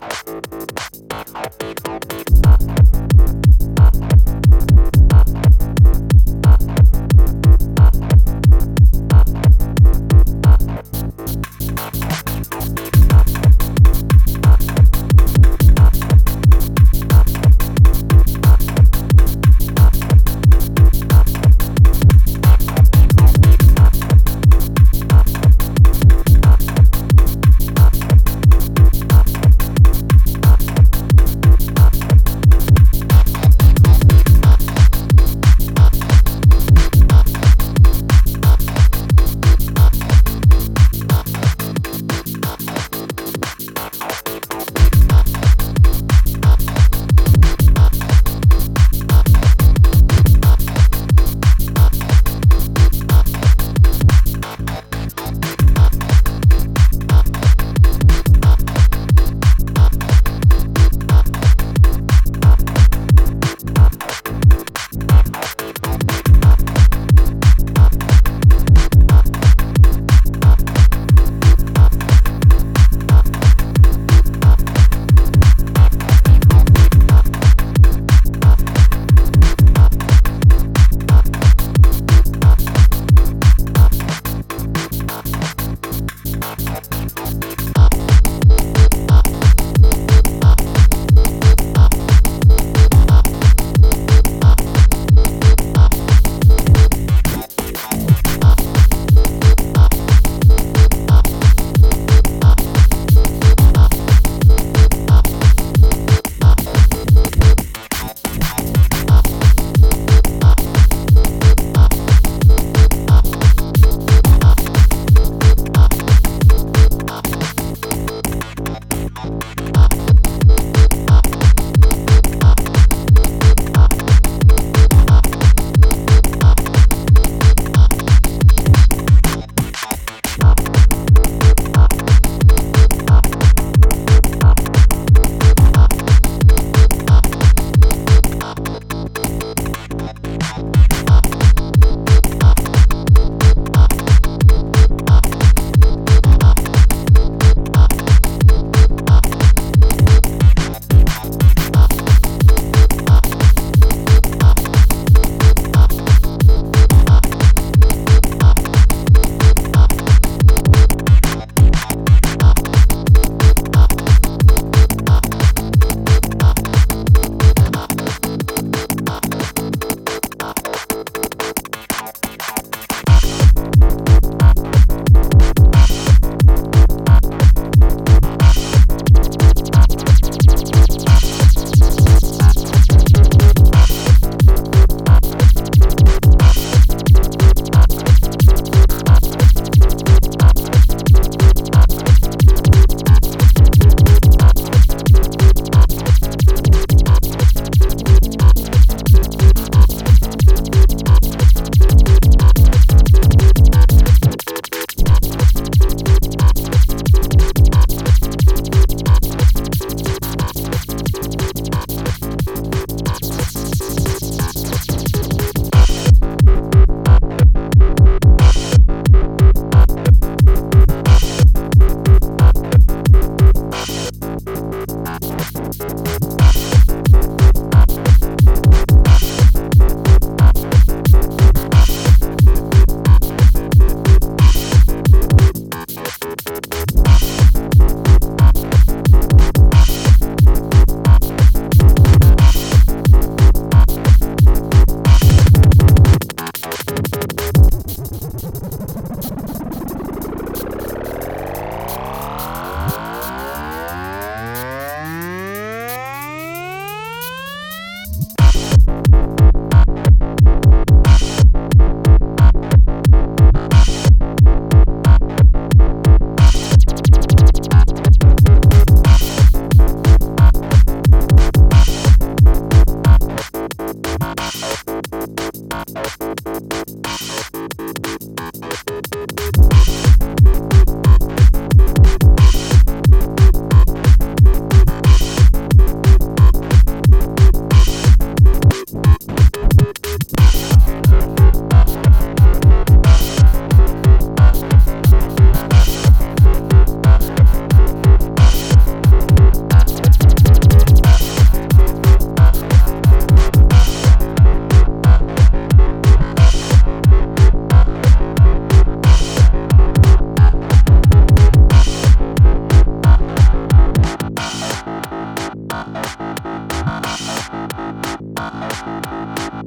Bye.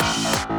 Bye.